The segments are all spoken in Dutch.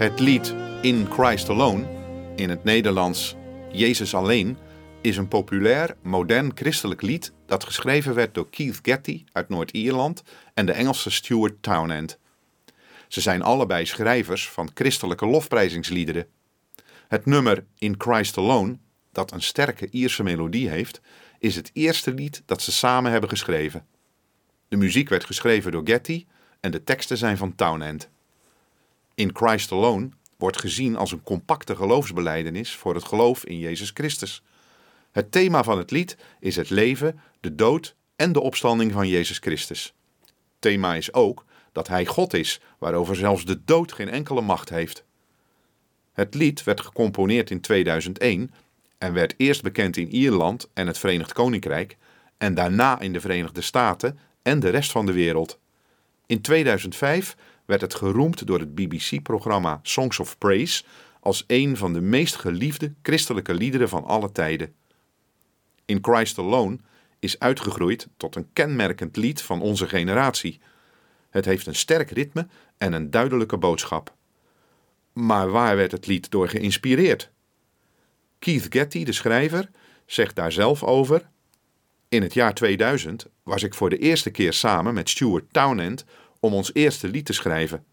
Het lied In Christ Alone, in het Nederlands Jezus alleen, is een populair, modern christelijk lied dat geschreven werd door Keith Getty uit Noord-Ierland en de Engelse Stuart Townend. Ze zijn allebei schrijvers van christelijke lofprijzingsliederen. Het nummer In Christ Alone, dat een sterke Ierse melodie heeft, is het eerste lied dat ze samen hebben geschreven. De muziek werd geschreven door Getty en de teksten zijn van Townend. In Christ Alone wordt gezien als een compacte geloofsbeleidenis voor het geloof in Jezus Christus. Het thema van het lied is het leven, de dood en de opstanding van Jezus Christus. Thema is ook dat Hij God is, waarover zelfs de dood geen enkele macht heeft. Het lied werd gecomponeerd in 2001 en werd eerst bekend in Ierland en het Verenigd Koninkrijk en daarna in de Verenigde Staten en de rest van de wereld. In 2005 werd het geroemd door het BBC-programma Songs of Praise als een van de meest geliefde christelijke liederen van alle tijden. In Christ Alone is uitgegroeid tot een kenmerkend lied van onze generatie. Het heeft een sterk ritme en een duidelijke boodschap. Maar waar werd het lied door geïnspireerd? Keith Getty, de schrijver, zegt daar zelf over. In het jaar 2000 was ik voor de eerste keer samen met Stuart Townend om ons eerste lied te schrijven.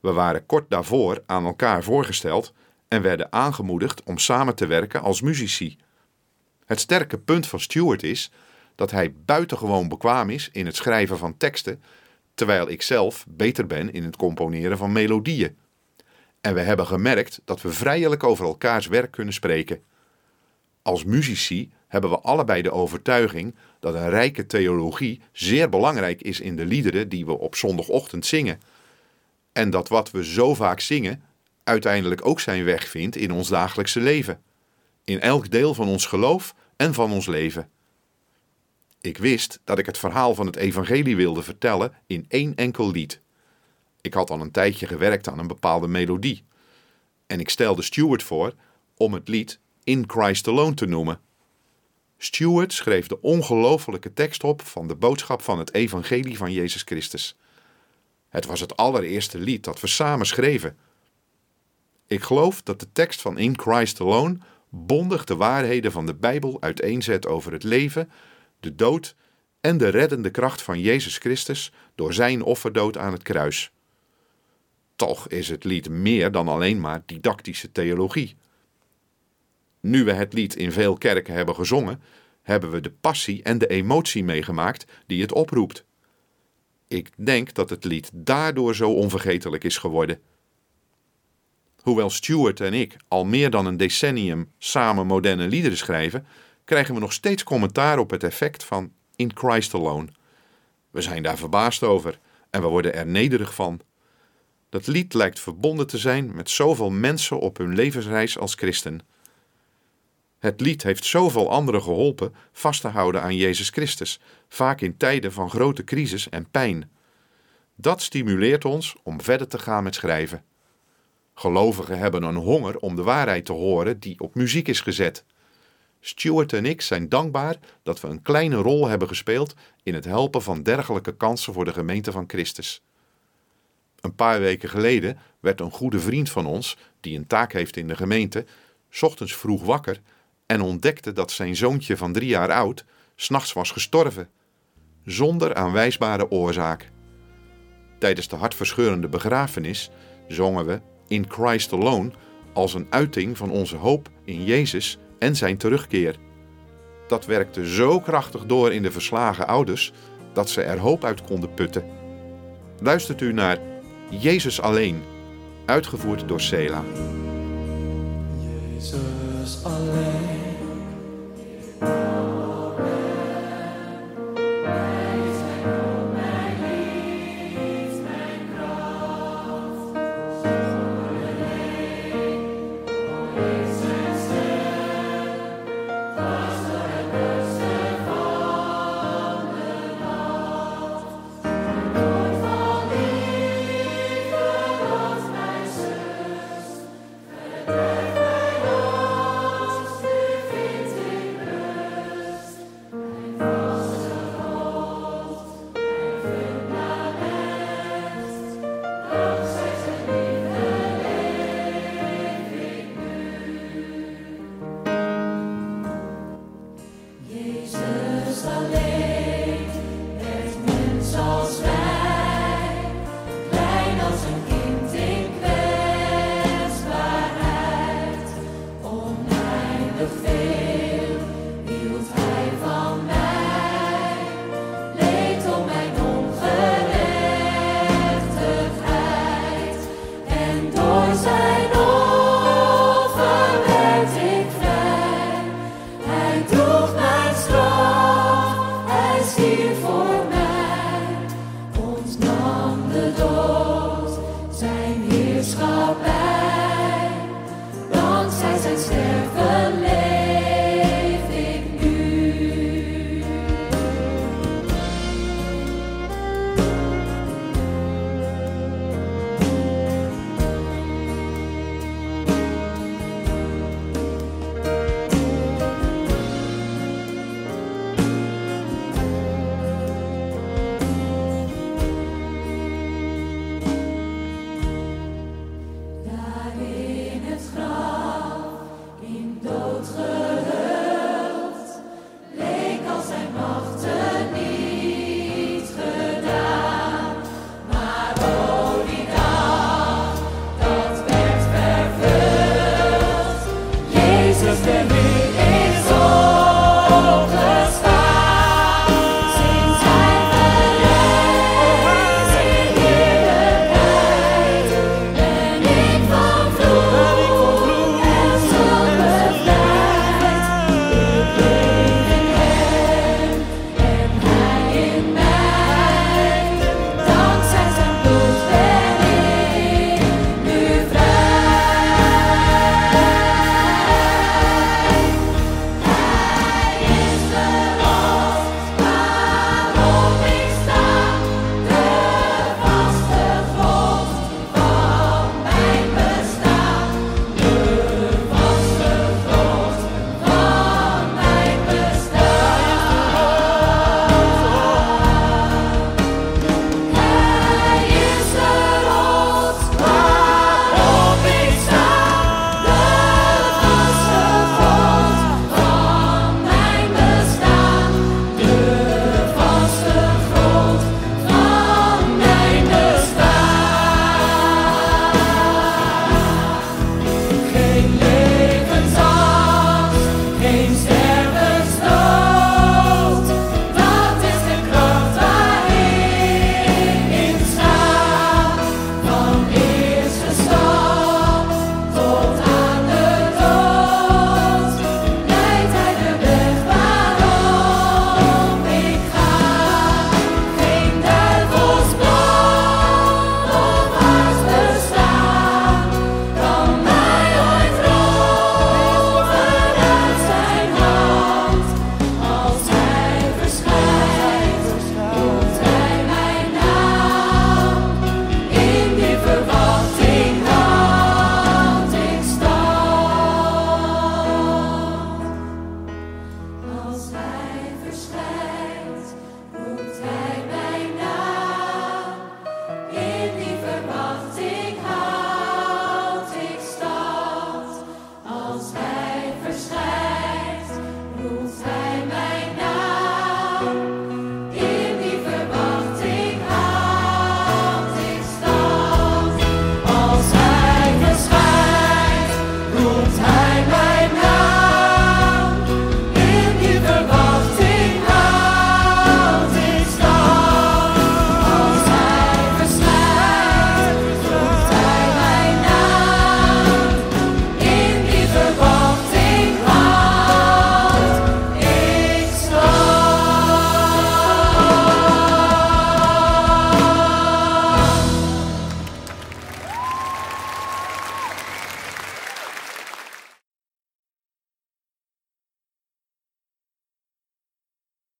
We waren kort daarvoor aan elkaar voorgesteld en werden aangemoedigd om samen te werken als muzici. Het sterke punt van Stuart is dat hij buitengewoon bekwaam is in het schrijven van teksten, terwijl ik zelf beter ben in het componeren van melodieën. En we hebben gemerkt dat we vrijelijk over elkaars werk kunnen spreken. Als muzici hebben we allebei de overtuiging dat een rijke theologie zeer belangrijk is in de liederen die we op zondagochtend zingen. En dat wat we zo vaak zingen uiteindelijk ook zijn weg vindt in ons dagelijkse leven. In elk deel van ons geloof en van ons leven. Ik wist dat ik het verhaal van het evangelie wilde vertellen in één enkel lied. Ik had al een tijdje gewerkt aan een bepaalde melodie. En ik stelde Stuart voor om het lied In Christ Alone te noemen. Stuart schreef de ongelofelijke tekst op van de boodschap van het evangelie van Jezus Christus. Het was het allereerste lied dat we samen schreven. Ik geloof dat de tekst van In Christ Alone bondig de waarheden van de Bijbel uiteenzet over het leven, de dood en de reddende kracht van Jezus Christus door zijn offerdood aan het kruis. Toch is het lied meer dan alleen maar didactische theologie. Nu we het lied in veel kerken hebben gezongen, hebben we de passie en de emotie meegemaakt die het oproept. Ik denk dat het lied daardoor zo onvergetelijk is geworden. Hoewel Stuart en ik al meer dan een decennium samen moderne liederen schrijven, krijgen we nog steeds commentaar op het effect van In Christ Alone. We zijn daar verbaasd over en we worden er nederig van. Dat lied lijkt verbonden te zijn met zoveel mensen op hun levensreis als christen. Het lied heeft zoveel anderen geholpen vast te houden aan Jezus Christus, vaak in tijden van grote crisis en pijn. Dat stimuleert ons om verder te gaan met schrijven. Gelovigen hebben een honger om de waarheid te horen die op muziek is gezet. Stuart en ik zijn dankbaar dat we een kleine rol hebben gespeeld in het helpen van dergelijke kansen voor de gemeente van Christus. Een paar weken geleden werd een goede vriend van ons, die een taak heeft in de gemeente, ochtends vroeg wakker en ontdekte dat zijn zoontje van drie jaar oud s'nachts was gestorven, zonder aanwijsbare oorzaak. Tijdens de hartverscheurende begrafenis zongen we In Christ Alone als een uiting van onze hoop in Jezus en zijn terugkeer. Dat werkte zo krachtig door in de verslagen ouders dat ze er hoop uit konden putten. Luistert u naar Jezus alleen, uitgevoerd door Sela. the face.